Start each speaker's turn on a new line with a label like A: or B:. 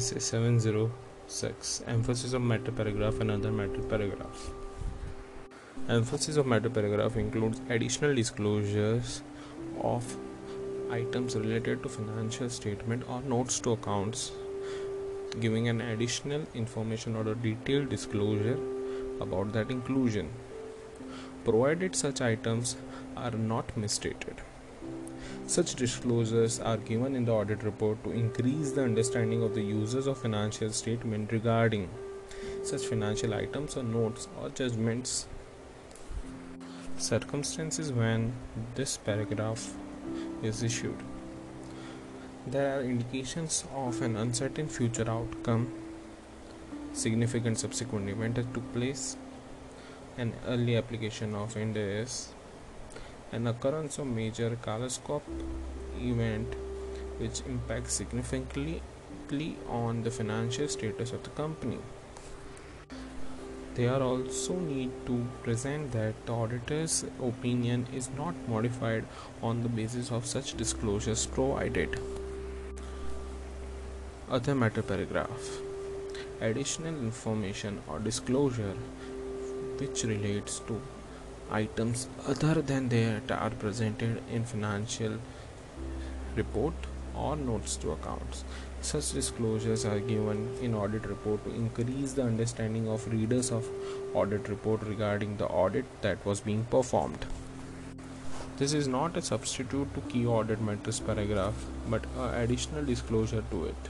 A: SA 706 Emphasis of matter paragraph and other matter paragraphs. Emphasis of matter paragraph includes additional disclosures of items related to financial statement or notes to accounts, giving an additional information or a detailed disclosure about that inclusion, provided such items are not misstated. Such disclosures are given in the audit report to increase the understanding of the users of financial statement regarding such financial items or notes or judgments. Circumstances when this paragraph is issued. There are indications of an uncertain future outcome, significant subsequent event that took place, an early application of Ind an occurrence of major catastrophic event which impacts significantly on the financial status of the company. They are also need to present that the auditor's opinion is not modified on the basis of such disclosures provided. Other matter paragraph additional information or disclosure which relates to items other than that are presented in financial report or notes to accounts. Such disclosures are given in audit report to increase the understanding of readers of audit report regarding the audit that was being performed. This is not a substitute to key audit matters paragraph but an additional disclosure to it.